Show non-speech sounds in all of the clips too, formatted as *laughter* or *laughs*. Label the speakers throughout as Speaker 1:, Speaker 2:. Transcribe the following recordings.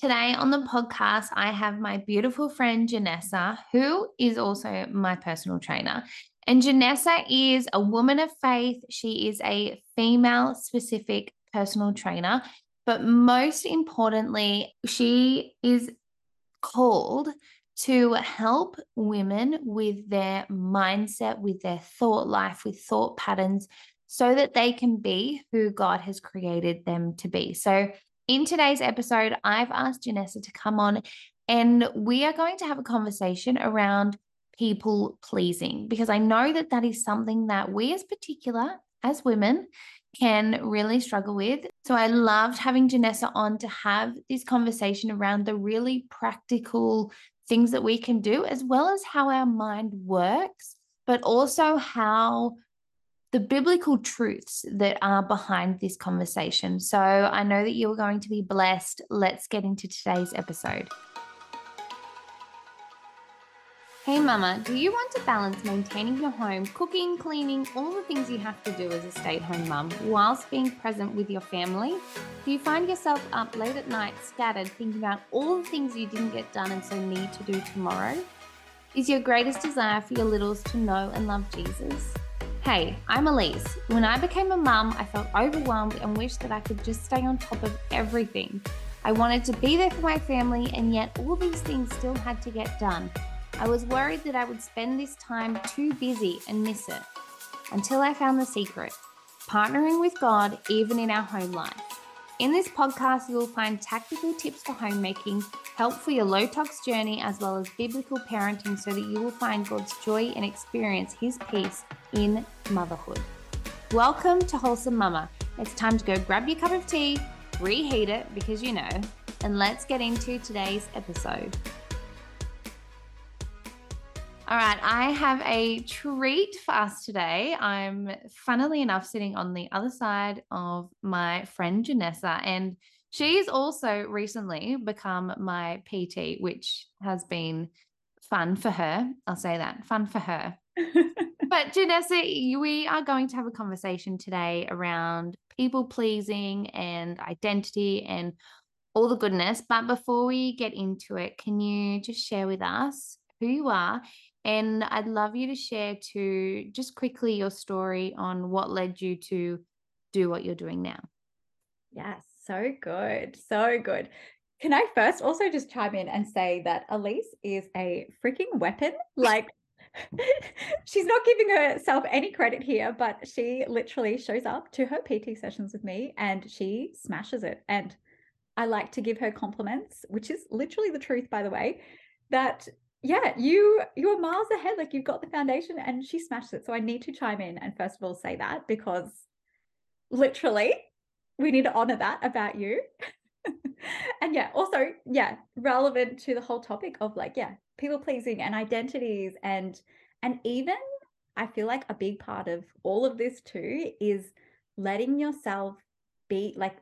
Speaker 1: Today on the podcast, I have my beautiful friend Janessa, who is also my personal trainer. And Janessa is a woman of faith. She is a female specific personal trainer. But most importantly, she is called to help women with their mindset, with their thought life, with thought patterns, so that they can be who God has created them to be. So, in today's episode, I've asked Janessa to come on and we are going to have a conversation around people pleasing because I know that that is something that we, as particular as women, can really struggle with. So I loved having Janessa on to have this conversation around the really practical things that we can do, as well as how our mind works, but also how the biblical truths that are behind this conversation. So I know that you're going to be blessed. Let's get into today's episode. Hey mama, do you want to balance maintaining your home, cooking, cleaning, all the things you have to do as a stay at home mum, whilst being present with your family? Do you find yourself up late at night, scattered, thinking about all the things you didn't get done and so need to do tomorrow? Is your greatest desire for your littles to know and love Jesus? Hey, I'm Elise. When I became a mum, I felt overwhelmed and wished that I could just stay on top of everything. I wanted to be there for my family, and yet all these things still had to get done. I was worried that I would spend this time too busy and miss it until I found the secret partnering with God even in our home life. In this podcast, you will find tactical tips for homemaking, help for your low tox journey, as well as biblical parenting so that you will find God's joy and experience His peace in motherhood. Welcome to Wholesome Mama. It's time to go grab your cup of tea, reheat it because you know, and let's get into today's episode. All right, I have a treat for us today. I'm funnily enough sitting on the other side of my friend Janessa, and she's also recently become my PT, which has been fun for her. I'll say that fun for her. *laughs* but Janessa, we are going to have a conversation today around people pleasing and identity and all the goodness. But before we get into it, can you just share with us who you are and I'd love you to share to just quickly your story on what led you to do what you're doing now.
Speaker 2: Yes, so good. So good. Can I first also just chime in and say that Elise is a freaking weapon? *laughs* Like, *laughs* she's not giving herself any credit here, but she literally shows up to her PT sessions with me and she smashes it. And I like to give her compliments, which is literally the truth, by the way, that yeah, you you're miles ahead. Like you've got the foundation and she smashed it. So I need to chime in and first of all say that because literally we need to honor that about you. *laughs* and yeah, also, yeah, relevant to the whole topic of like, yeah, people pleasing and identities and and even I feel like a big part of all of this too is letting yourself be like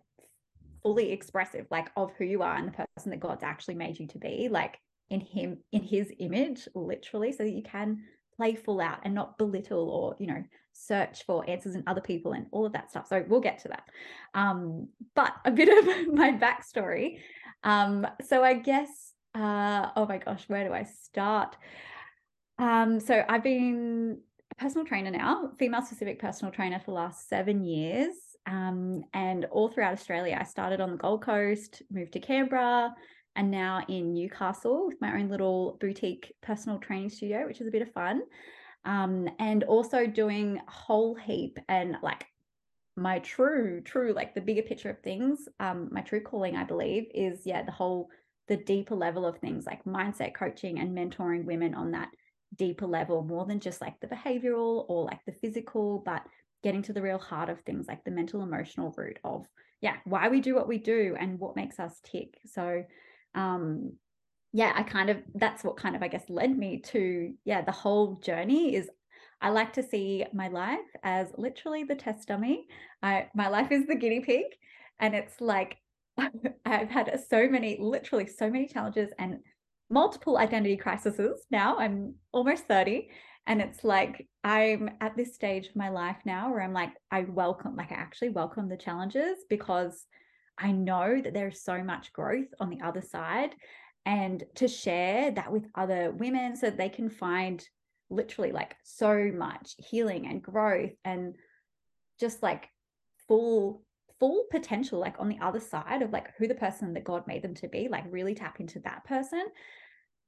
Speaker 2: fully expressive, like of who you are and the person that God's actually made you to be. Like in him in his image literally so that you can play full out and not belittle or you know search for answers in other people and all of that stuff. So we'll get to that. Um, but a bit *laughs* of my backstory. Um, so i guess uh, oh my gosh where do i start? Um, so i've been a personal trainer now female specific personal trainer for the last seven years. Um, and all throughout australia i started on the gold coast moved to canberra and now in Newcastle with my own little boutique personal training studio, which is a bit of fun. Um, and also doing a whole heap and like my true, true, like the bigger picture of things, um, my true calling, I believe, is yeah, the whole the deeper level of things like mindset coaching and mentoring women on that deeper level, more than just like the behavioral or like the physical, but getting to the real heart of things like the mental emotional root of yeah, why we do what we do and what makes us tick. So um, yeah, I kind of that's what kind of I guess led me to yeah, the whole journey is I like to see my life as literally the test dummy. I my life is the guinea pig and it's like *laughs* I've had so many literally so many challenges and multiple identity crises now. I'm almost 30 and it's like I'm at this stage of my life now where I'm like I welcome like I actually welcome the challenges because I know that there's so much growth on the other side and to share that with other women so they can find literally like so much healing and growth and just like full full potential like on the other side of like who the person that God made them to be like really tap into that person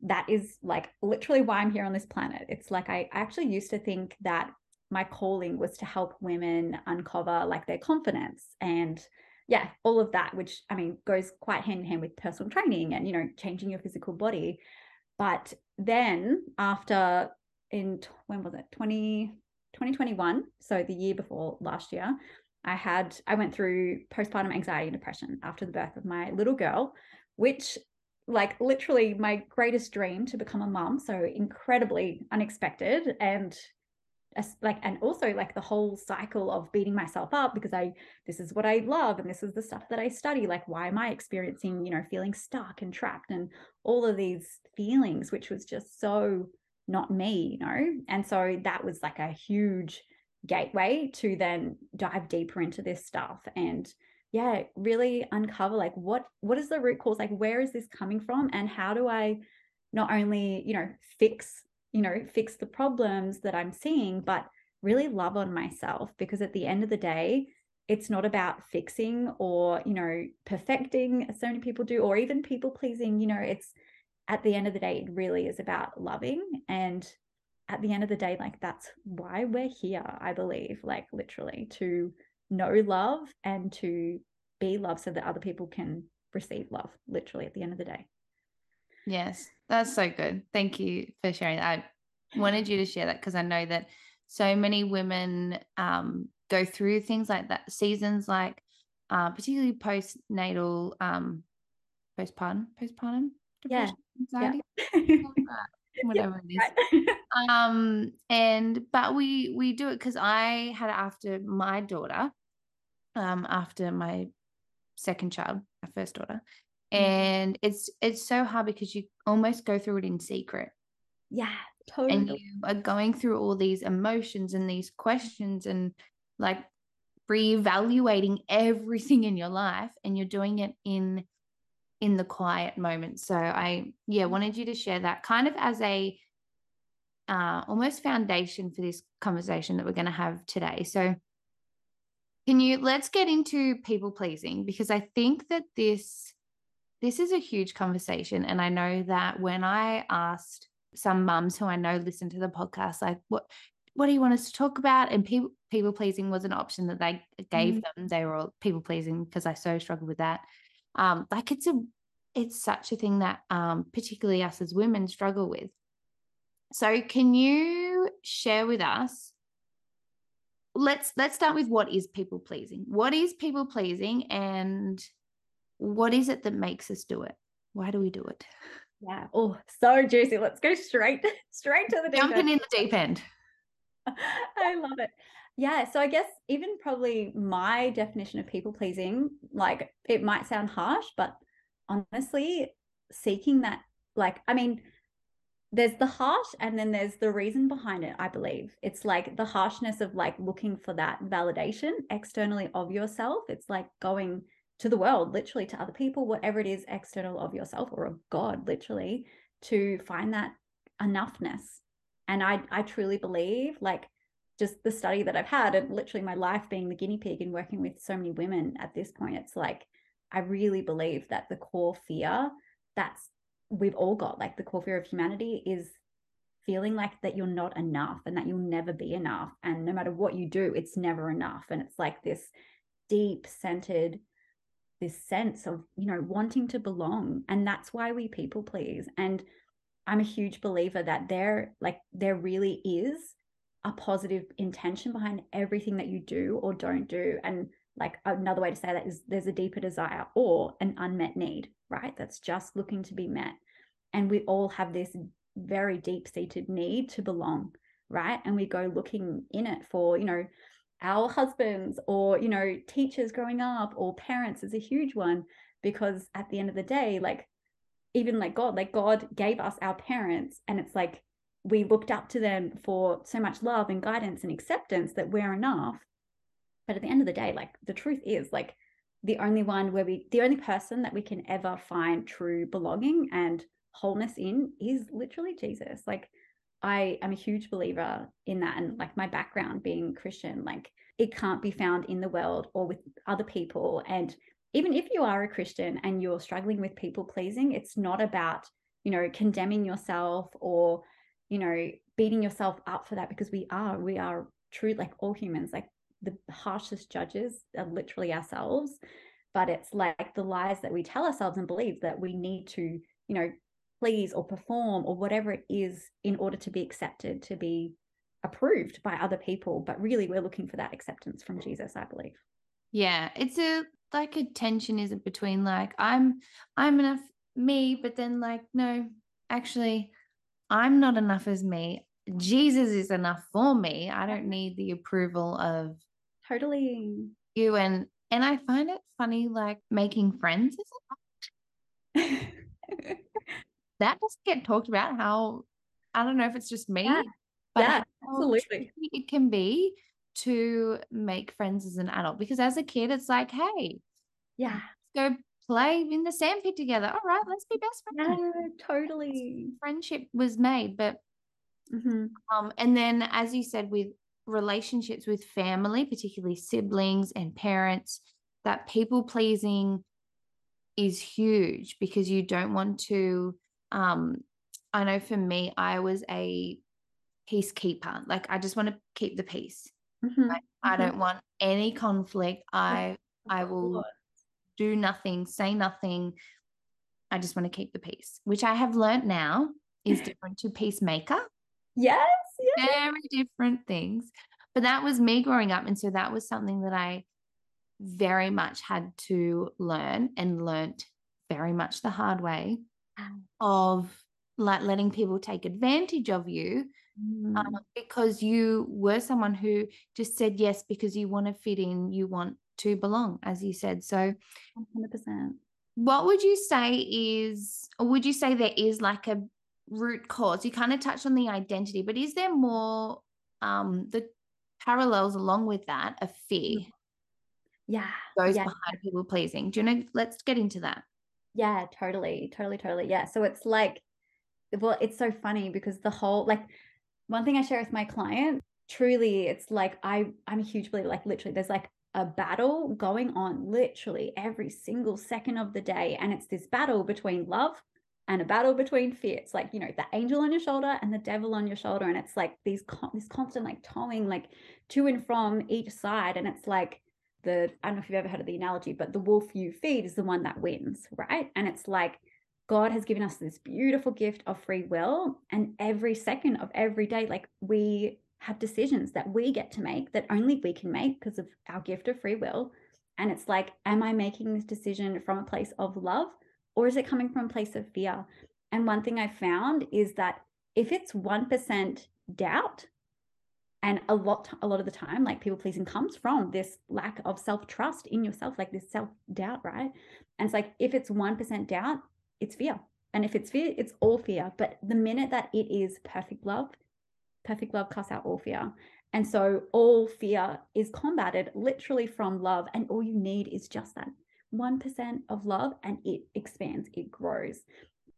Speaker 2: that is like literally why I'm here on this planet. It's like I, I actually used to think that my calling was to help women uncover like their confidence and yeah all of that which i mean goes quite hand in hand with personal training and you know changing your physical body. But then after in when was it? 20 2021 so the year before last year i had i went through postpartum anxiety and depression after the birth of my little girl which like literally my greatest dream to become a mom so incredibly unexpected and like and also like the whole cycle of beating myself up because i this is what i love and this is the stuff that i study. Like why am i experiencing you know feeling stuck and trapped and all of these feelings which was just so not me you know? And so that was like a huge gateway to then dive deeper into this stuff and yeah really uncover like what what is the root cause? Like where is this coming from? And how do i not only you know fix you know, fix the problems that I'm seeing, but really love on myself because at the end of the day, it's not about fixing or, you know, perfecting, as so many people do, or even people pleasing. You know, it's at the end of the day, it really is about loving. And at the end of the day, like that's why we're here, I believe, like literally to know love and to be love so that other people can receive love, literally at the end of the day.
Speaker 1: Yes, that's so good. Thank you for sharing that. I wanted you to share that because I know that so many women um, go through things like that, seasons like uh, particularly postnatal, um, postpartum, postpartum depression, yeah. anxiety, *laughs* yeah. whatever it is. *laughs* um, and but we we do it because I had it after my daughter, um, after my second child, my first daughter, Mm. and it's it's so hard because you almost go through it in secret
Speaker 2: yeah totally
Speaker 1: and you are going through all these emotions and these questions and like reevaluating everything in your life and you're doing it in in the quiet moment so i yeah mm. wanted you to share that kind of as a uh, almost foundation for this conversation that we're going to have today so can you let's get into people pleasing because i think that this this is a huge conversation. And I know that when I asked some mums who I know listen to the podcast, like, what what do you want us to talk about? And people people pleasing was an option that they gave mm. them. They were all people pleasing because I so struggled with that. Um, like it's a it's such a thing that um, particularly us as women struggle with. So can you share with us? Let's let's start with what is people pleasing. What is people pleasing and what is it that makes us do it? Why do we do it?
Speaker 2: Yeah. Oh, so juicy. Let's go straight, *laughs* straight to the
Speaker 1: deep jumping end. in the deep end. *laughs*
Speaker 2: I love it. Yeah. So I guess even probably my definition of people pleasing, like it might sound harsh, but honestly, seeking that, like, I mean, there's the harsh and then there's the reason behind it, I believe. It's like the harshness of like looking for that validation externally of yourself. It's like going to the world, literally to other people, whatever it is external of yourself or of God, literally, to find that enoughness. And I, I truly believe, like, just the study that I've had, and literally my life being the guinea pig and working with so many women at this point, it's like, I really believe that the core fear that's we've all got, like the core fear of humanity, is feeling like that you're not enough and that you'll never be enough. And no matter what you do, it's never enough. And it's like this deep centered this sense of you know wanting to belong and that's why we people please and i'm a huge believer that there like there really is a positive intention behind everything that you do or don't do and like another way to say that is there's a deeper desire or an unmet need right? That's just looking to be met and we all have this very deep seated need to belong right? And we go looking in it for you know our husbands or you know teachers growing up or parents is a huge one because at the end of the day like even like god like god gave us our parents and it's like we looked up to them for so much love and guidance and acceptance that we're enough but at the end of the day like the truth is like the only one where we the only person that we can ever find true belonging and wholeness in is literally Jesus. Like I am a huge believer in that and like my background being Christian, like it can't be found in the world or with other people and even if you are a Christian and you're struggling with people pleasing, it's not about, you know, condemning yourself or, you know, beating yourself up for that because we are, we are true, like all humans, like the harshest judges are literally ourselves. But it's like the lies that we tell ourselves and believe that we need to, you know, please or perform or whatever it is in order to be accepted, to be approved by other people. But really, we're looking for that acceptance from Jesus, I believe.
Speaker 1: Yeah, it's a like a tension is it between like I'm I'm enough me, but then like no, actually I'm not enough as me. Jesus is enough for me. I don't need the approval of
Speaker 2: totally
Speaker 1: you and and I find it funny like making friends is *laughs* that doesn't get talked about how I don't know if it's just me.
Speaker 2: Yeah, yeah absolutely.
Speaker 1: It can be to make friends as an adult because as a kid it's like hey
Speaker 2: yeah
Speaker 1: go play in the sandpit together all right let's be best
Speaker 2: friends yeah totally
Speaker 1: friendship was made but
Speaker 2: mm-hmm.
Speaker 1: um and then as you said with relationships with family particularly siblings and parents that people pleasing is huge because you don't want to um i know for me i was a peacekeeper like i just want to keep the peace
Speaker 2: Mm-hmm.
Speaker 1: I, I, don't mm-hmm. want any conflict. I I will do nothing, say nothing. I just want to keep the peace, which I have learned now is *laughs* different to peacemaker.
Speaker 2: Yes,
Speaker 1: yes. Very different things. But that was me growing up. And so that was something that I very much had to learn and learnt very much the hard way of like letting people take advantage of you
Speaker 2: mm. um,
Speaker 1: because you were someone who just said yes because you want to fit in, you want to belong, as you said. So,
Speaker 2: 100%.
Speaker 1: What would you say is, or would you say there is like a root cause? You kind of touched on the identity, but is there more um, the parallels along with that of fear?
Speaker 2: Yeah.
Speaker 1: Goes
Speaker 2: yeah.
Speaker 1: behind people pleasing. Do you know? Let's get into that.
Speaker 2: Yeah, totally, totally, totally. Yeah. So it's like, well, it's so funny because the whole like one thing I share with my client, truly, it's like I I'm a huge believer. Like literally, there's like a battle going on literally every single second of the day, and it's this battle between love and a battle between fear. It's like you know the angel on your shoulder and the devil on your shoulder, and it's like these this constant like towing like to and from each side, and it's like the I don't know if you've ever heard of the analogy, but the wolf you feed is the one that wins, right? And it's like God has given us this beautiful gift of free will. And every second of every day, like we have decisions that we get to make that only we can make because of our gift of free will. And it's like, am I making this decision from a place of love or is it coming from a place of fear? And one thing I found is that if it's 1% doubt, and a lot a lot of the time like people pleasing comes from this lack of self-trust in yourself like this self-doubt right and it's like if it's 1% doubt it's fear. And if it's fear, it's all fear. But the minute that it is perfect love, perfect love casts out all fear. And so all fear is combated literally from love. And all you need is just that 1% of love and it expands, it grows.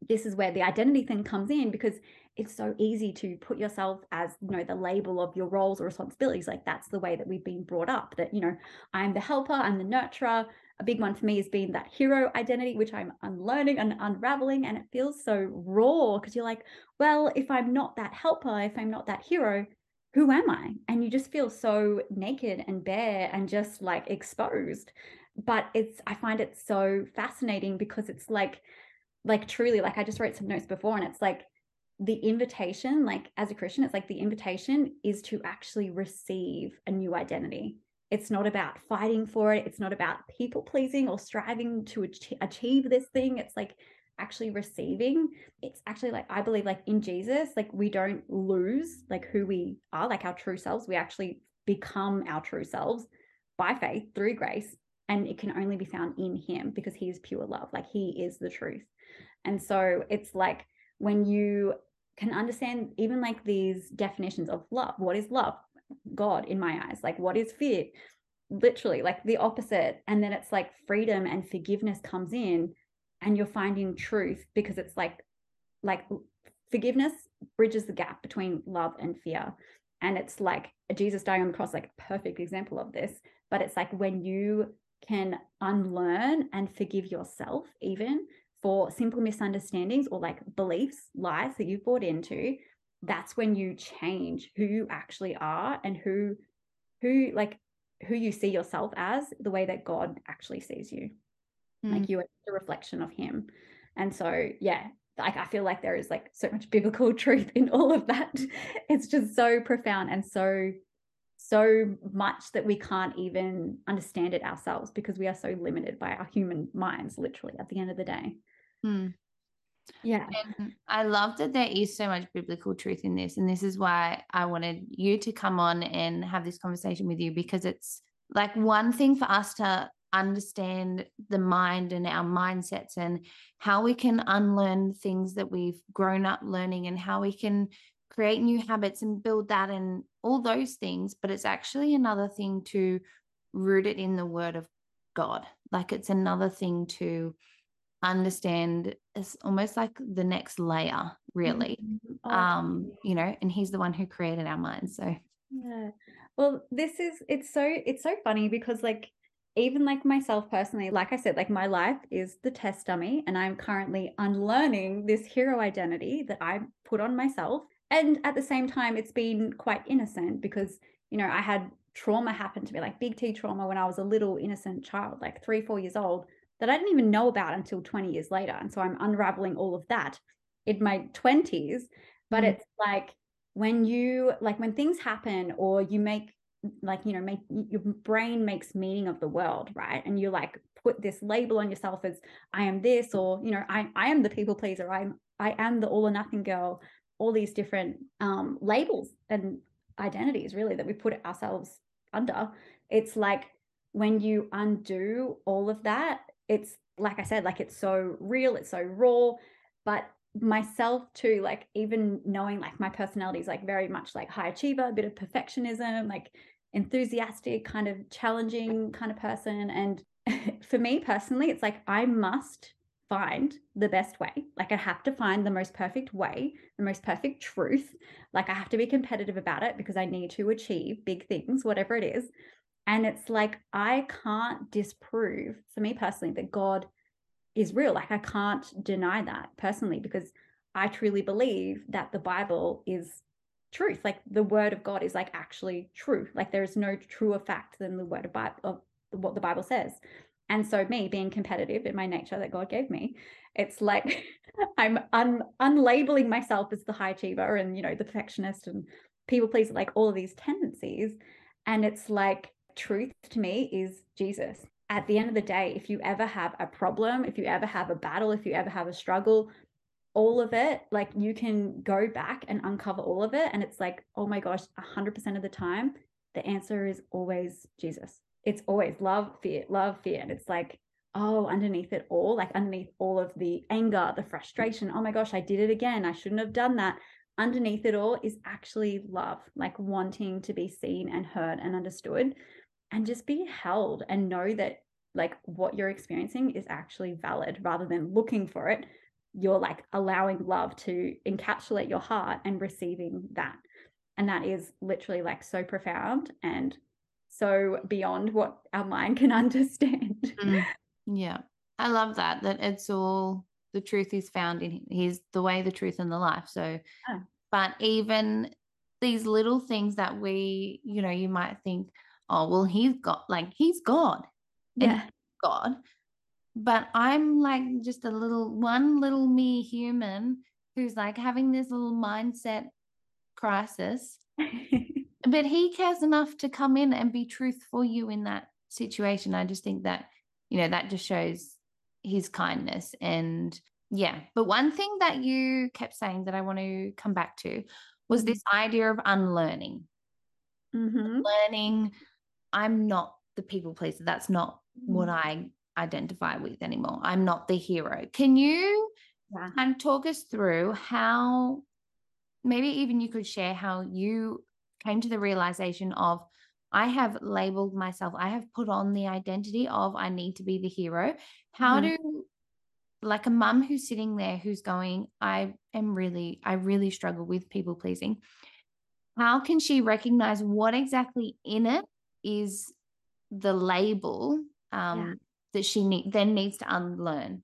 Speaker 2: This is where the identity thing comes in because it's so easy to put yourself as, you know, the label of your roles or responsibilities. Like that's the way that we've been brought up that, you know, I'm the helper, I'm the nurturer, a big one for me has been that hero identity, which I'm unlearning and unraveling. And it feels so raw because you're like, well, if I'm not that helper, if I'm not that hero, who am I? And you just feel so naked and bare and just like exposed. But it's, I find it so fascinating because it's like, like truly, like I just wrote some notes before and it's like, the invitation, like as a Christian, it's like the invitation is to actually receive a new identity it's not about fighting for it. It's not about people pleasing or striving to achieve this thing. It's like actually receiving. It's actually like, I believe, like in Jesus, like we don't lose like who we are, like our true selves. We actually become our true selves by faith through grace. And it can only be found in Him because He is pure love. Like He is the truth. And so it's like when you can understand even like these definitions of love what is love God in my eyes. Like, what is fear? literally like the opposite. And then it's like freedom and forgiveness comes in and you're finding truth because it's like, like forgiveness bridges the gap between love and fear. And it's like Jesus dying on the cross, like perfect example of this. But it's like when you can unlearn and forgive yourself, even for simple misunderstandings or like beliefs, lies that you've bought into, that's when you change who you actually are and who, who like who you see yourself as the way that God actually sees you. Mm. Like you are a reflection of him. And so, yeah, like I feel like there is like so much biblical *laughs* truth in all of that. It's just so profound and so so much that we can't even understand it ourselves because we are so limited by our human minds literally at the end of the day.
Speaker 1: Hmm.
Speaker 2: Yeah.
Speaker 1: And I love that there is so much biblical truth in this. And this is why I wanted you to come on and have this conversation with you because it's like one thing for us to understand the mind and our mindsets and how we can unlearn things that we've grown up learning and how we can create new habits and build that and all those things. But it's actually another thing to root it in the word of God. Like it's another thing to understand it's almost like the next layer really. Mm-hmm. oh, um you know and he's the one who created our minds so.
Speaker 2: Yeah. Well this is it's so it's so funny because like even like myself personally, like I said, like my life is the test dummy, and I'm currently unlearning this hero identity that I put on myself. And at the same time, it's been quite innocent because, you know, I had trauma happen to me, like big T trauma when I was a little innocent child, like three, four years old, that I didn't even know about until 20 years later. And so I'm unraveling all of that in my 20s. But mm. it's like when you, like when things happen or you make like you know make your brain makes meaning of the world right and you like put this label on yourself as i am this or you know i i am the people pleaser i'm i am the all or nothing girl all these different um labels and identities really that we put ourselves under it's like when you undo all of that it's like i said like it's so real it's so raw but myself too like even knowing like my personality is like very much like high achiever a bit of perfectionism like enthusiastic, kind of challenging kind of person. And *laughs* for me personally, it's like I must find the best way. Like I have to find the most perfect way, the most perfect truth. Like I have to be competitive about it because I need to achieve big things, whatever it is. And it's like I can't disprove, for me personally, that God is real. Like I can't deny that personally because I truly believe that the Bible is truth. Like the word of god is like actually true. Like there is no truer fact than the word of, Bible, of what the bible says. And so me being competitive in my nature that god gave me it's like *laughs* i'm un- unlabeling myself as the high achiever and you know the perfectionist and people pleaser like all of these tendencies. And it's like truth to me is jesus at the end of the day if you ever have a problem if you ever have a battle if you ever have a struggle all of it, like you can go back and uncover all of it. And it's like, oh my gosh, 100% of the time, the answer is always Jesus. It's always love, fear, love, fear. And it's like, oh, underneath it all, like underneath all of the anger, the frustration, oh my gosh, I did it again. I shouldn't have done that. Underneath it all is actually love, like wanting to be seen and heard and understood and just be held and know that like what you're experiencing is actually valid rather than looking for it you're like allowing love to encapsulate your heart and receiving that. And that is literally like so profound and so beyond what our mind can *laughs* understand.
Speaker 1: Mm, yeah. I love that, that it's all the truth is found in. He's the way, the truth, and the life. So, yeah. but even these little things that we, you know, you might think, oh, well, he's got like, he's God.
Speaker 2: Yeah.
Speaker 1: God but I'm like just a little one little me human who's like having this little mindset crisis. *laughs* but he cares enough to come in and be truth for you in that situation. I just think that, you know, that just shows his kindness. And yeah. But one thing that you kept saying that I want to come back to was this mm-hmm. idea of unlearning.
Speaker 2: Mm-hmm.
Speaker 1: Learning, I'm not the people pleaser. That's not what mm. I identify with anymore. I'm not the hero. Can you yeah. and talk us through how maybe even you could share how you came to the realization of I have labeled myself, I have put on the identity of I need to be the hero. How mm-hmm. do like a mum who's sitting there who's going, I am really, I really struggle with people pleasing. How can she recognize what exactly in it is the label um, yeah. that she need, then needs to unlearn?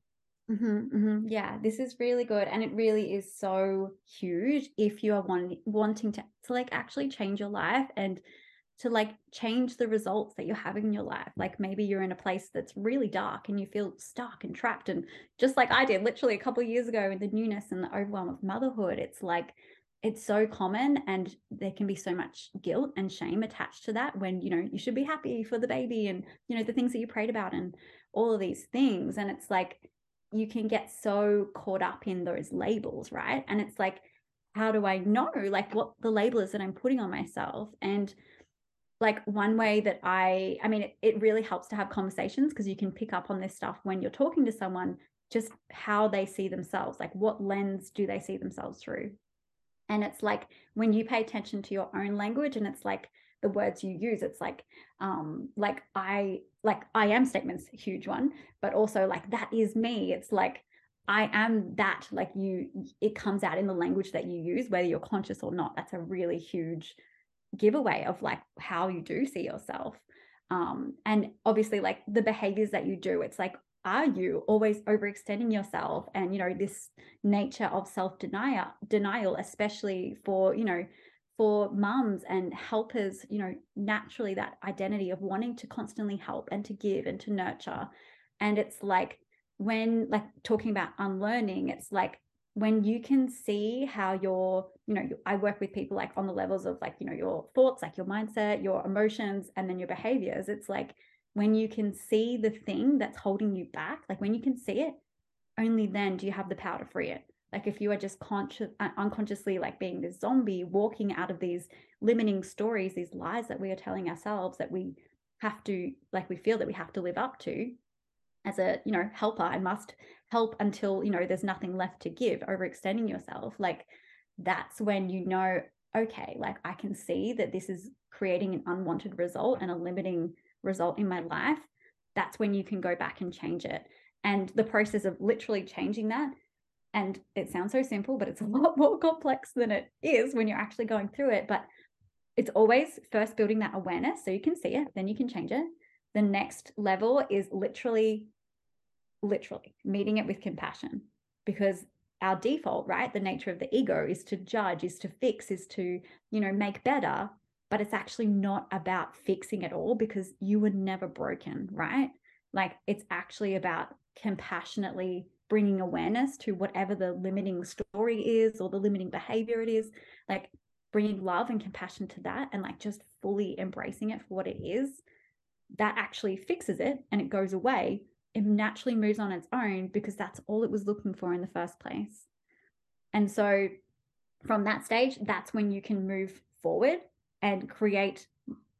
Speaker 2: Mm-hmm, mm-hmm. Yeah, this is really good, and it really is so huge if you are wanting wanting to to like actually change your life and to like change the results that you're having in your life. Like maybe you're in a place that's really dark and you feel stuck and trapped. And just like I did literally a couple of years ago in the newness and the overwhelm of motherhood, it's like it's so common and there can be so much guilt and shame attached to that when you know you should be happy for the baby and you know the things that you prayed about and all of these things. And it's like you can get so caught up in those labels right? And it's like how do i know like what the label is that i'm putting on myself? And like one way that I, I mean, it, it really helps to have conversations because you can pick up on this stuff when you're talking to someone, just how they see themselves, like what lens do they see themselves through? And it's like when you pay attention to your own language and it's like the words you use, it's like, um, like I, like I am statements, huge one, but also like that is me. It's like, I am that, like you, it comes out in the language that you use, whether you're conscious or not. That's a really huge giveaway of like how you do see yourself um and obviously like the behaviors that you do it's like are you always overextending yourself and you know this nature of self denial denial especially for you know for mums and helpers you know naturally that identity of wanting to constantly help and to give and to nurture. And it's like when like talking about unlearning it's like when you can see how your you know i work with people like on the levels of like you know your thoughts like your mindset your emotions and then your behaviors it's like when you can see the thing that's holding you back like when you can see it only then do you have the power to free it. Like if you are just conscious uh, unconsciously like being this zombie walking out of these limiting stories these lies that we are telling ourselves that we have to like we feel that we have to live up to as a you know helper i must help until you know there's nothing left to give overextending yourself like that's when you know okay like i can see that this is creating an unwanted result and a limiting result in my life that's when you can go back and change it. And the process of literally changing that and it sounds so simple but it's *laughs* a lot more complex than it is when you're actually going through it but it's always first building that awareness so you can see it then you can change it. The next level is literally literally meeting it with compassion because our default right the nature of the ego is to judge is to fix is to you know make better but it's actually not about fixing it all because you were never broken right like it's actually about compassionately bringing awareness to whatever the limiting story is or the limiting behavior it is like bringing love and compassion to that and like just fully embracing it for what it is that actually fixes it and it goes away it naturally moves on its own because that's all it was looking for in the first place. And so from that stage, that's when you can move forward and create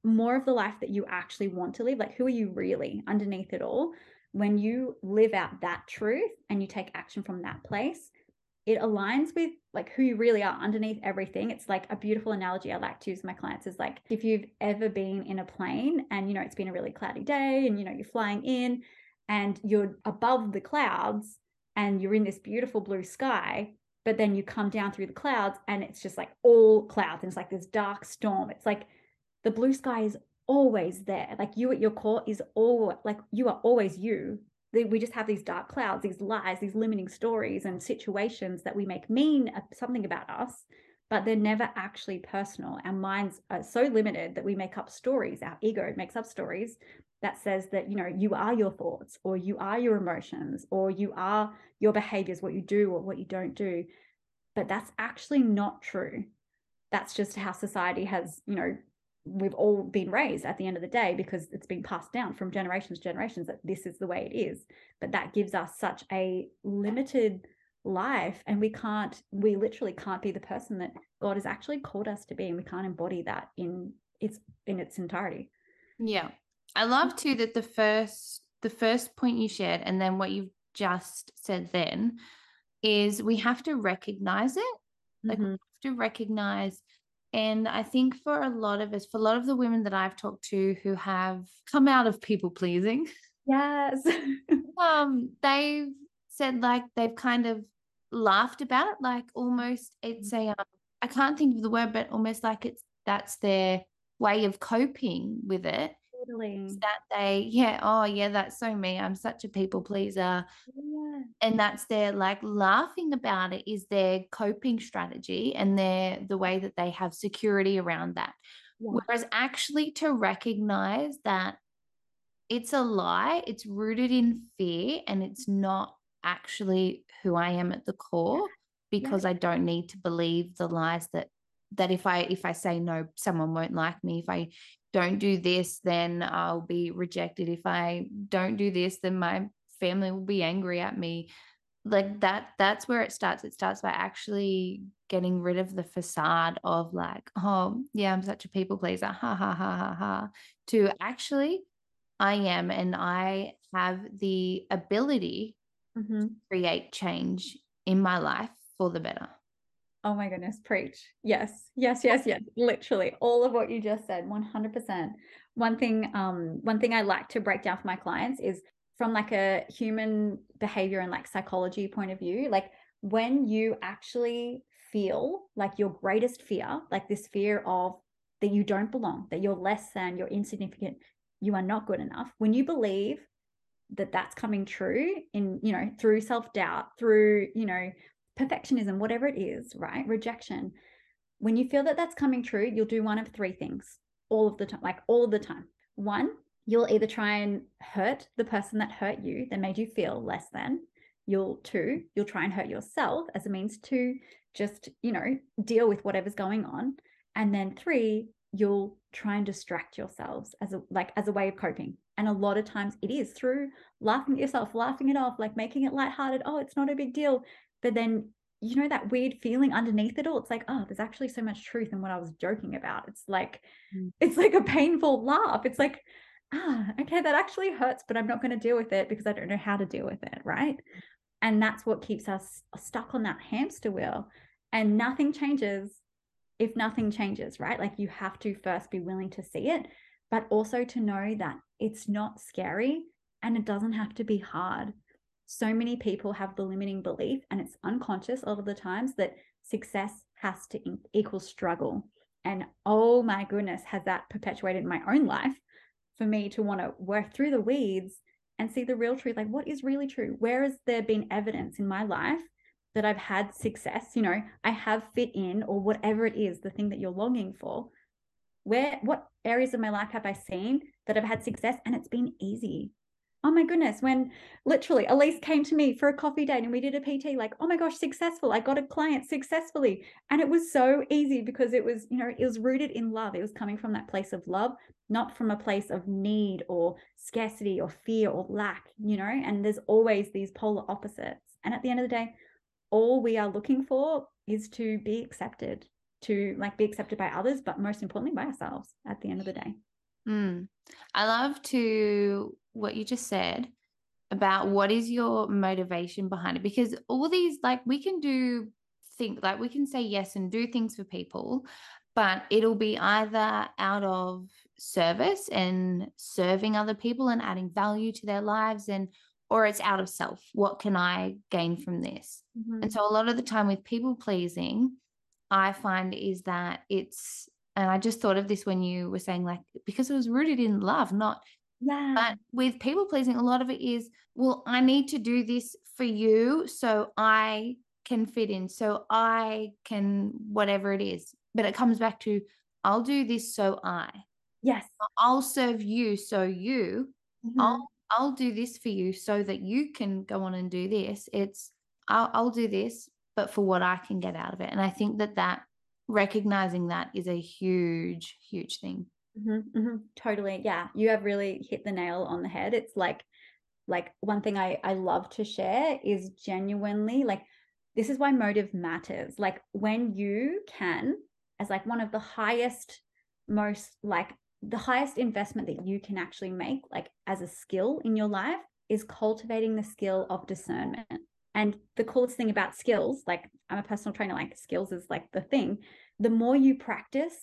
Speaker 2: more of the life that you actually want to live. Like, who are you really underneath it all? When you live out that truth and you take action from that place, it aligns with like who you really are underneath everything. It's like a beautiful analogy I like to use with my clients is like if you've ever been in a plane and you know it's been a really cloudy day and you know you're flying in and you're above the clouds and you're in this beautiful blue sky but then you come down through the clouds and it's just like all clouds and it's like this dark storm. It's like the blue sky is always there. Like you at your core is all like you are always you. We just have these dark clouds these lies these limiting stories and situations that we make mean uh, something about us but they're never actually personal. Our minds are so limited that we make up stories. Our ego makes up stories that says that you know you are your thoughts or you are your emotions or you are your behaviors what you do or what you don't do. But that's actually not true. That's just how society has you know we've all been raised at the end of the day because it's been passed down from generations to generations that this is the way it is. But that gives us such a limited life and we can't we literally can't be the person that god has actually called us to be and we can't embody that in its in its entirety.
Speaker 1: Yeah I love too that the first the first point you shared and then what you've just said then is we have to recognize it. Like mm-hmm. we have to recognize And I think for a lot of us, for a lot of the women that I've talked to who have come out of people pleasing,
Speaker 2: yes, *laughs*
Speaker 1: um, they've said like they've kind of laughed about it, like almost it's a um, I can't think of the word, but almost like it's that's their way of coping with it.
Speaker 2: Totally.
Speaker 1: That they, yeah, oh yeah, that's so me. I'm such a people pleaser.
Speaker 2: Yeah.
Speaker 1: and that's their like laughing about it is their coping strategy and their the way that they have security around that
Speaker 2: Yeah.
Speaker 1: whereas actually to recognize that it's a lie it's rooted in fear and it's mm-hmm. not actually who i am at the core because i don't need to believe the lies that that if i if i say no someone won't like me if i don't do this then i'll be rejected. If i don't do this then my family will be angry at me. Like that that's where it starts. It starts by actually getting rid of the facade of like oh yeah i'm such a people pleaser. Ha ha ha ha ha. To actually i am and i have the ability
Speaker 2: Mhm.
Speaker 1: to create change in my life for the better
Speaker 2: Oh my goodness, preach. Yes, yes, yes, yes. Literally all of what you just said, 100%. One thing, um, one thing I like to break down for my clients is from like a human behavior and like psychology point of view, like when you actually feel like your greatest fear, like this fear of that you don't belong, that you're less than, you're insignificant, you are not good enough. When you believe that that's coming true in, you know, through self-doubt, through, you know, perfectionism, whatever it is, right? Rejection. When you feel that that's coming true, you'll do one of three things all of the time, like all of the time. One, you'll either try and hurt the person that hurt you, that made you feel less than. You'll two, you'll try and hurt yourself as a means to just, you know, deal with whatever's going on. And then three, you'll try and distract yourselves as a like as a way of coping. And a lot of times it is through laughing at yourself, laughing it off, like making it lighthearted. Oh, it's not a big deal. But then you know that weird feeling underneath it all it's like oh there's actually so much truth in what i was joking about. It's like
Speaker 1: Mm.
Speaker 2: it's like a painful laugh. It's like ah okay that actually hurts but i'm not going to deal with it because i don't know how to deal with it right? And that's what keeps us stuck on that hamster wheel and nothing changes if nothing changes right? Like you have to first be willing to see it but also to know that it's not scary and it doesn't have to be hard so many people have the limiting belief and it's unconscious a lot of the times that success has to equal struggle. And oh my goodness has that perpetuated my own life for me to want to work through the weeds and see the real truth like what is really true? Where has there been evidence in my life that i've had success? You know i have fit in or whatever it is the thing that you're longing for. Where what areas of my life have i seen that i've had success and it's been easy oh my goodness when literally elise came to me for a coffee date and we did a pt like oh my gosh successful i got a client successfully. And it was so easy because it was you know it was rooted in love it was coming from that place of love not from a place of need or scarcity or fear or lack you know and there's always these polar opposites. And at the end of the day all we are looking for is to be accepted to like be accepted by others but most importantly by ourselves at the end of the day.
Speaker 1: Mm. I love to what you just said about what is your motivation behind it? Because all these like we can do think like we can say yes and do things for people but it'll be either out of service and serving other people and adding value to their lives and or it's out of self. What can i gain from this? Mm-hmm. And so a lot of the time with people pleasing i find is that it's and I just thought of this when you were saying, like, because it was rooted in love, not,
Speaker 2: yeah
Speaker 1: but with people pleasing, a lot of it is, well, I need to do this for you so I can fit in, so I can, whatever it is. But it comes back to, I'll do this so I,
Speaker 2: yes
Speaker 1: I'll serve you so you,
Speaker 2: Mhm.
Speaker 1: I'll, I'll do this for you so that you can go on and do this. It's, I'll, I'll do this, but for what I can get out of it. And I think that that recognizing that is a huge, huge thing.
Speaker 2: Mhm, mhm, totally yeah. You have really hit the nail on the head. It's like like one thing i i love to share is genuinely like this is why motive matters. Like when you can as like one of the highest most like the highest investment that you can actually make like as a skill in your life is cultivating the skill of discernment. And the coolest thing about skills, like I'm a personal trainer, like skills is like the thing. The more you practice,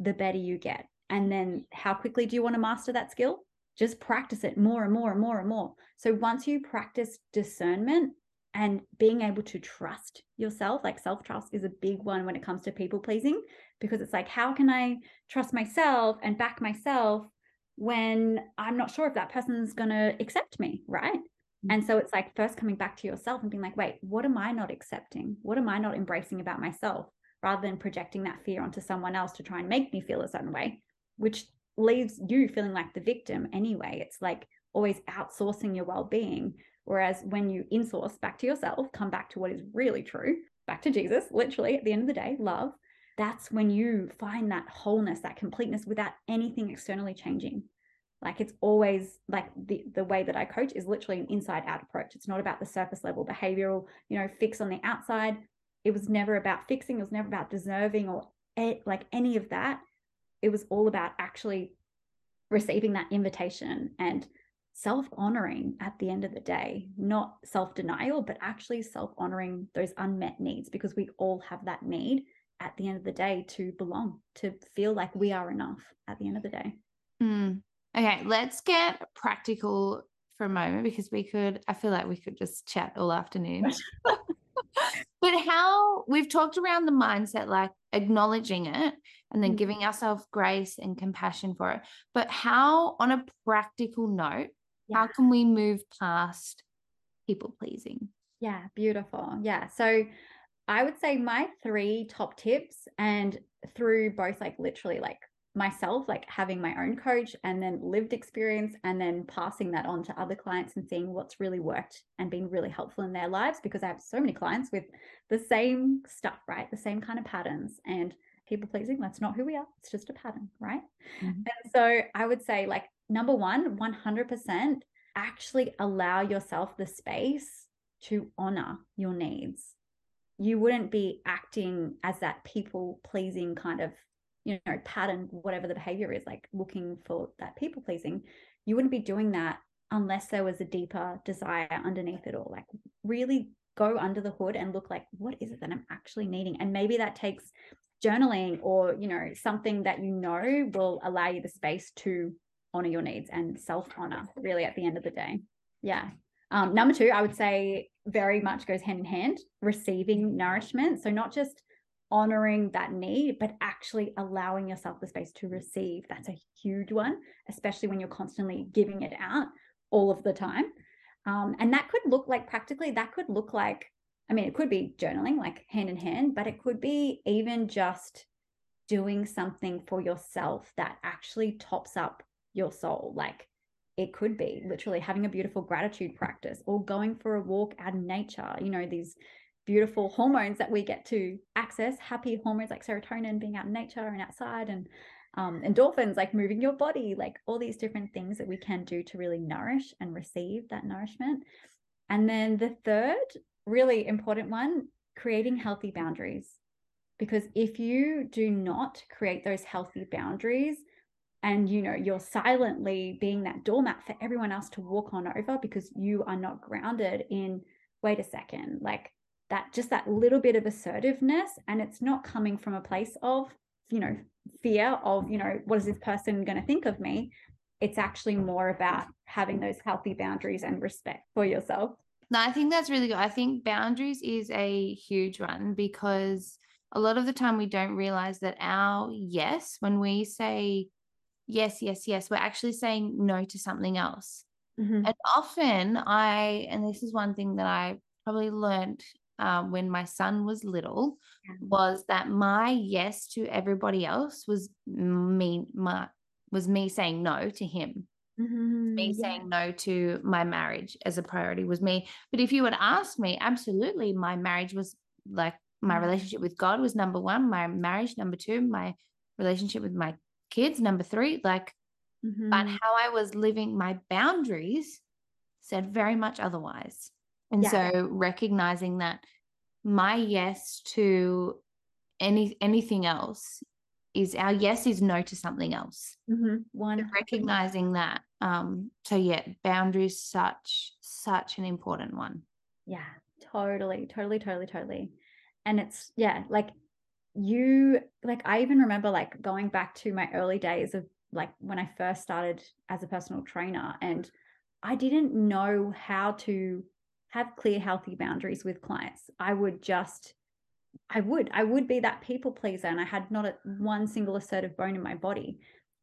Speaker 2: the better you get. And then how quickly do you want to master that skill? Just practice it more and more and more and more. So once you practice discernment and being able to trust yourself, like self trust is a big one when it comes to people pleasing, because it's like, how can I trust myself and back myself when I'm not sure if that person's going to accept me, right? Mm-hmm. And so it's like first coming back to yourself and being like, wait, what am I not accepting? What am I not embracing about myself? Rather than projecting that fear onto someone else to try and make me feel a certain way, which leaves you feeling like the victim anyway. It's like always outsourcing your well being. Whereas when you insource back to yourself, come back to what is really true, back to Jesus, literally at the end of the day, love, that's when you find that wholeness, that completeness without anything externally changing. Like it's always like the, the way that I coach is literally an inside out approach. It's not about the surface level behavioral, you know, fix on the outside. It was never about fixing. It was never about deserving or like any of that. It was all about actually receiving that invitation and self honoring at the end of the day, not self denial, but actually self honoring those unmet needs because we all have that need at the end of the day to belong, to feel like we are enough at the end of the day.
Speaker 1: Mm. Okay, let's get practical for a moment because we could, I feel like we could just chat all afternoon. *laughs* *laughs* but how we've talked around the mindset, like acknowledging it and then mm-hmm. giving ourselves grace and compassion for it. But how, on a practical note, yeah. how can we move past people pleasing?
Speaker 2: Yeah, beautiful. Yeah. So I would say my three top tips, and through both like literally like myself, like having my own coach and then lived experience, and then passing that on to other clients and seeing what's really worked and been really helpful in their lives because I have so many clients with the same stuff, right? The same kind of patterns. And people pleasing, that's not who we are. It's just a pattern, right? Mm-hmm. And so I would say, like, number one, 100% actually allow yourself the space to honor your needs you wouldn't be acting as that people pleasing kind of you know pattern whatever the behavior is like looking for that people pleasing you wouldn't be doing that unless there was a deeper desire underneath it all. Like really go under the hood and look like what is it that i'm actually needing? And maybe that takes journaling or you know something that you know will allow you the space to honor your needs and self honor really at the end of the day. Yeah. Um, number two, I would say very much goes hand in hand receiving nourishment. So, not just honoring that need, but actually allowing yourself the space to receive. That's a huge one, especially when you're constantly giving it out all of the time. Um, and that could look like practically, that could look like, I mean, it could be journaling, like hand in hand, but it could be even just doing something for yourself that actually tops up your soul. Like it could be literally having a beautiful gratitude practice or going for a walk out in nature you know these beautiful hormones that we get to access happy hormones like serotonin being out in nature and outside and um, endorphins like moving your body like all these different things that we can do to really nourish and receive that nourishment. And then the third really important one creating healthy boundaries. Because if you do not create those healthy boundaries and you know you're silently being that doormat for everyone else to walk on over because you are not grounded in wait a second like that just that little bit of assertiveness and it's not coming from a place of you know fear of you know what is this person going to think of me it's actually more about having those healthy boundaries and respect for yourself
Speaker 1: no i think that's really good i think boundaries is a huge one because a lot of the time we don't realize that our yes when we say yes, yes, yes, we're actually saying no to something else. Mm-hmm. And often I, and this is one thing that I probably learned um, when my son was little, was that my yes to everybody else was me, my, was me saying no to him. Mm-hmm. Me yeah. saying no to my marriage as a priority was me. But if you had asked me, absolutely, my marriage was like my mm-hmm. relationship with God was number one, my marriage number two, my relationship with my kids, number three, like, mm-hmm. but how I was living my boundaries said very much otherwise. And yeah. so recognizing that my yes to any anything else is our yes is no to something else. Mm-hmm. One recognizing that. Um, so yeah, boundaries such such an important one.
Speaker 2: Yeah, Totally, totally, totally, totally. And it's, yeah, like you, like, I even remember like going back to my early days of like when I first started as a personal trainer and I didn't know how to have clear, healthy boundaries with clients. I would just, I would, I would be that people pleaser and I had not a, one single assertive bone in my body.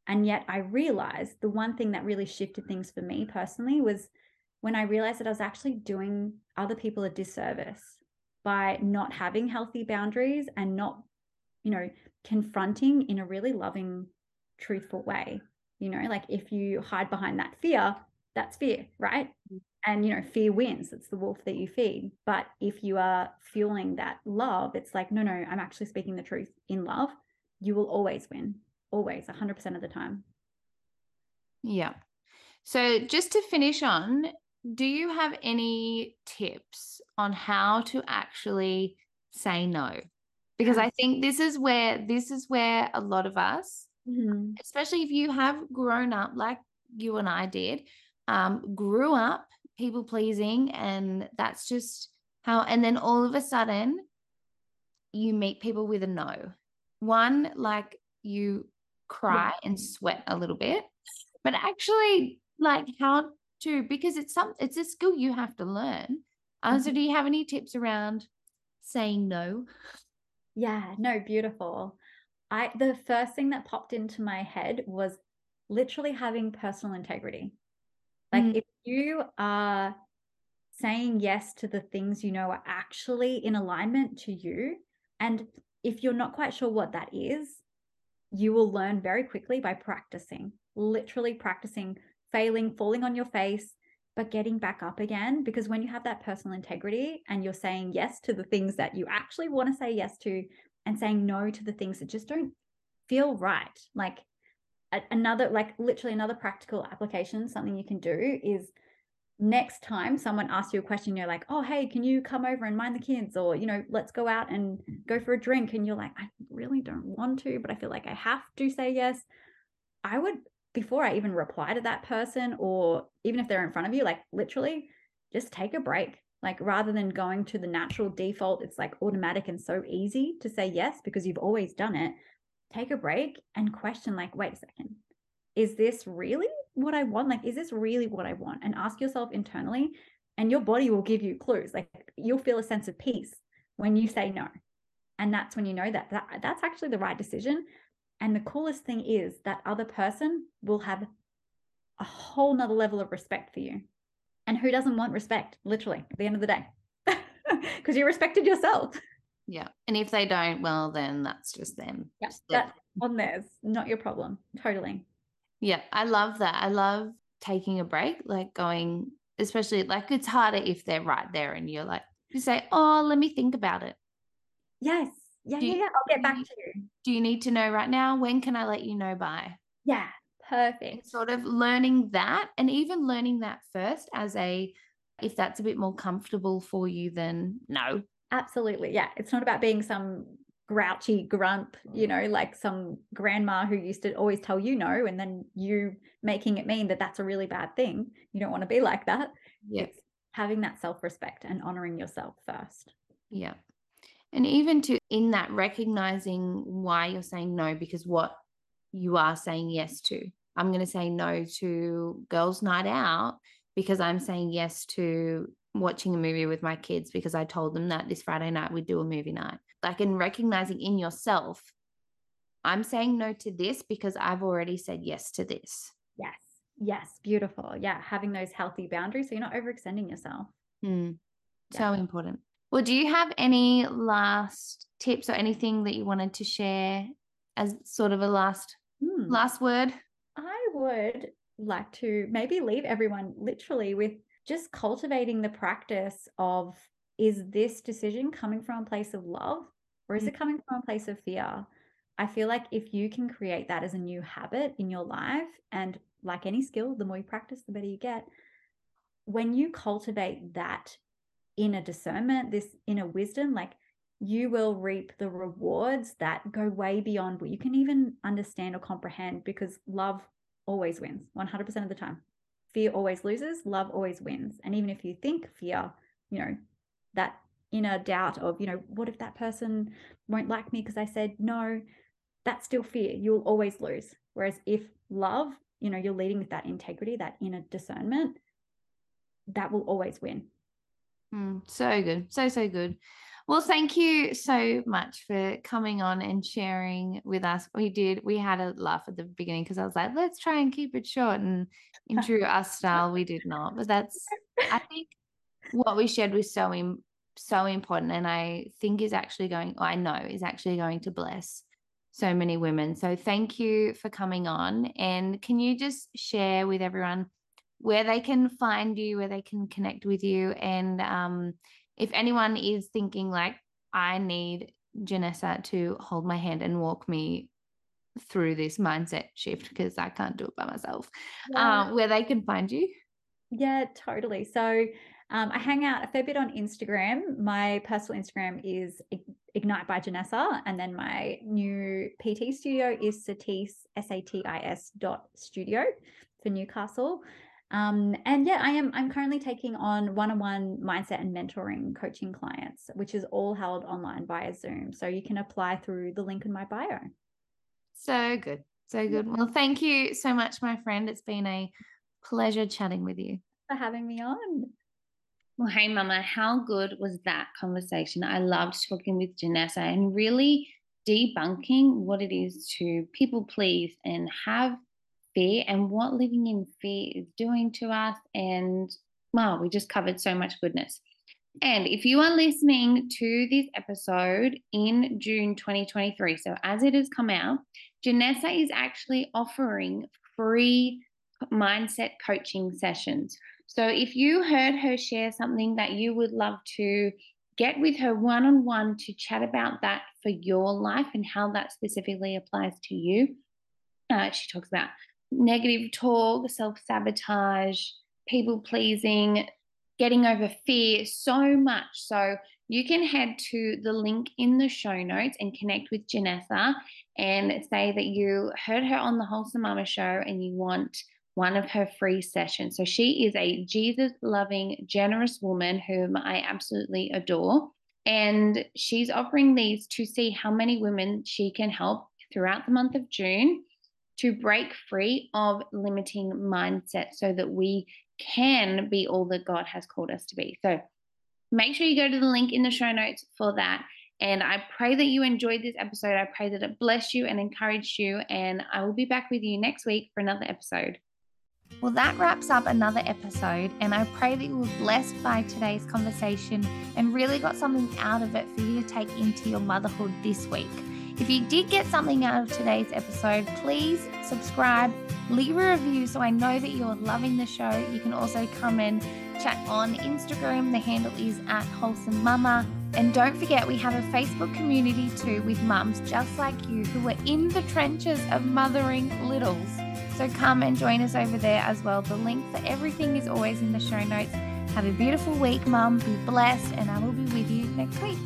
Speaker 2: And yet I realized the one thing that really shifted things for me personally was when I realized that I was actually doing other people a disservice by not having healthy boundaries and not, you know, confronting in a really loving, truthful way. You know, like if you hide behind that fear, that's fear, right? Mm-hmm. And, you know, fear wins. It's the wolf that you feed. But if you are fueling that love, it's like, no, no, I'm actually speaking the truth in love. You will always win, always, 100% of the time.
Speaker 1: Yeah. So just to finish on, do you have any tips on how to actually say no? Because I think this is where this is where a lot of us, mm-hmm. especially if you have grown up like you and I did, um, grew up people pleasing, and that's just how. And then all of a sudden, you meet people with a no. One, like you cry and sweat a little bit, but actually, like how to because it's some it's a skill you have to learn. Uh, mm-hmm. So, do you have any tips around saying no?
Speaker 2: Yeah, no, beautiful. I the first thing that popped into my head was literally having personal integrity. Like mm. if you are saying yes to the things you know are actually in alignment to you, and if you're not quite sure what that is, you will learn very quickly by practicing, literally practicing, failing, falling on your face, but getting back up again. Because when you have that personal integrity and you're saying yes to the things that you actually want to say yes to, and saying no to the things that just don't feel right, like another like literally another practical application something you can do is next time someone asks you a question you're like oh hey can you come over and mind the kids? Or you know let's go out and go for a drink. And you're like i really don't want to but i feel like i have to say yes. I would before i even reply to that person or even if they're in front of you like literally just take a break. Like rather than going to the natural default it's like automatic and so easy to say yes because you've always done it take a break and question like wait a second is this really what i want? Like is this really what i want? And ask yourself internally and your body will give you clues. Like you'll feel a sense of peace when you say no. And that's when you know that, that that's actually the right decision. And the coolest thing is that other person will have a whole nother level of respect for you. And who doesn't want respect? Literally at the end of the day. *laughs* Because you respected yourself
Speaker 1: yeah. And if they don't, well, then that's just them.
Speaker 2: Yeah. That's on theirs, not your problem. Totally.
Speaker 1: Yeah. I love that. I love taking a break, like going, especially like it's harder if they're right there and you're like, you say, oh, let me think about it.
Speaker 2: Yes. Yeah. You, yeah. I'll get back to you.
Speaker 1: Do you need to know right now? When can I let you know by?
Speaker 2: Yeah. Perfect.
Speaker 1: Sort of learning that and even learning that first as a, if that's a bit more comfortable for you, then no,
Speaker 2: Absolutely. Yeah. It's not about being some grouchy grump, you know, like some grandma who used to always tell you no, and then you making it mean that that's a really bad thing. You don't want to be like that.
Speaker 1: Yeah. It's
Speaker 2: having that self respect and honoring yourself first.
Speaker 1: Yeah. And even to in that recognizing why you're saying no, because what you are saying yes to. I'm going to say no to girls' night out because I'm saying yes to watching a movie with my kids because I told them that this Friday night we'd do a movie night. Like, in recognizing in yourself, I'm saying no to this because I've already said yes to this.
Speaker 2: Yes. Yes. Beautiful. Yeah. Having those healthy boundaries so you're not overextending yourself.
Speaker 1: Mm. Yeah. So important. Well, do you have any last tips or anything that you wanted to share as sort of a last mm. last word?
Speaker 2: I would like to maybe leave everyone literally with just cultivating the practice of is this decision coming from a place of love or is it mm. coming from a place of fear? I feel like if you can create that as a new habit in your life, and like any skill, the more you practice, the better you get. When you cultivate that inner discernment, this inner wisdom, like you will reap the rewards that go way beyond what you can even understand or comprehend because love always wins 100% of the time fear always loses, love always wins. And even if you think fear, you know, that inner doubt of, you know, what if that person won't like me because I said no? That's still fear. You'll always lose. Whereas if love, you know, you're leading with that integrity, that inner discernment, that will always win.
Speaker 1: Mm, so good. So, so good. Well, thank you so much for coming on and sharing with us. We did, we had a laugh at the beginning because I was like, let's try and keep it short. And in true us style, we did not. But that's, I think what we shared was so, Im- so important. And I think is actually going, I know is actually going to bless so many women. So thank you for coming on. And can you just share with everyone where they can find you, where they can connect with you, and um, if anyone is thinking like, I need Janessa to hold my hand and walk me through this mindset shift because I can't do it by myself, yeah. um, where they can find you.
Speaker 2: Yeah, totally. So um, I hang out a fair bit on Instagram. My personal Instagram is Ignite by Janessa, and then my new PT studio is Satis S A T I S dot studio for Newcastle. Um, and yeah, I am. I'm currently taking on one-on-one mindset and mentoring coaching clients, which is all held online via Zoom. So you can apply through the link in my bio.
Speaker 1: So good, so good. Well, thank you so much, my friend. It's been a pleasure chatting with you.
Speaker 2: For having me on.
Speaker 1: Well, hey, Mama, how good was that conversation? I loved talking with Janessa and really debunking what it is to people please and have fear and what living in fear is doing to us. And wow, we just covered so much goodness. And if you are listening to this episode in June 2023, so as it has come out, Janessa is actually offering free mindset coaching sessions. So if you heard her share something that you would love to get with her one on one to chat about that for your life and how that specifically applies to you, uh, she talks about negative talk, self sabotage, people pleasing, getting over fear, so much. So you can head to the link in the show notes and connect with Janessa and say that you heard her on the Wholesome Mama show and you want one of her free sessions. So she is a Jesus loving, generous woman whom I absolutely adore. And she's offering these to see how many women she can help throughout the month of June to break free of limiting mindset so that we can be all that God has called us to be. So make sure you go to the link in the show notes for that. And I pray that you enjoyed this episode. I pray that it blessed you and encouraged you. And I will be back with you next week for another episode. Well, that wraps up another episode, and I pray that you were blessed by today's conversation and really got something out of it for you to take into your motherhood this week. If you did get something out of today's episode, please subscribe, leave a review so I know that you're loving the show. You can also come and chat on Instagram. The handle is at Wholesome Mama. And don't forget, we have a Facebook community too with mums just like you who are in the trenches of mothering littles. So come and join us over there as well. The link for everything is always in the show notes. Have a beautiful week, mum. Be blessed, and I will be with you next week.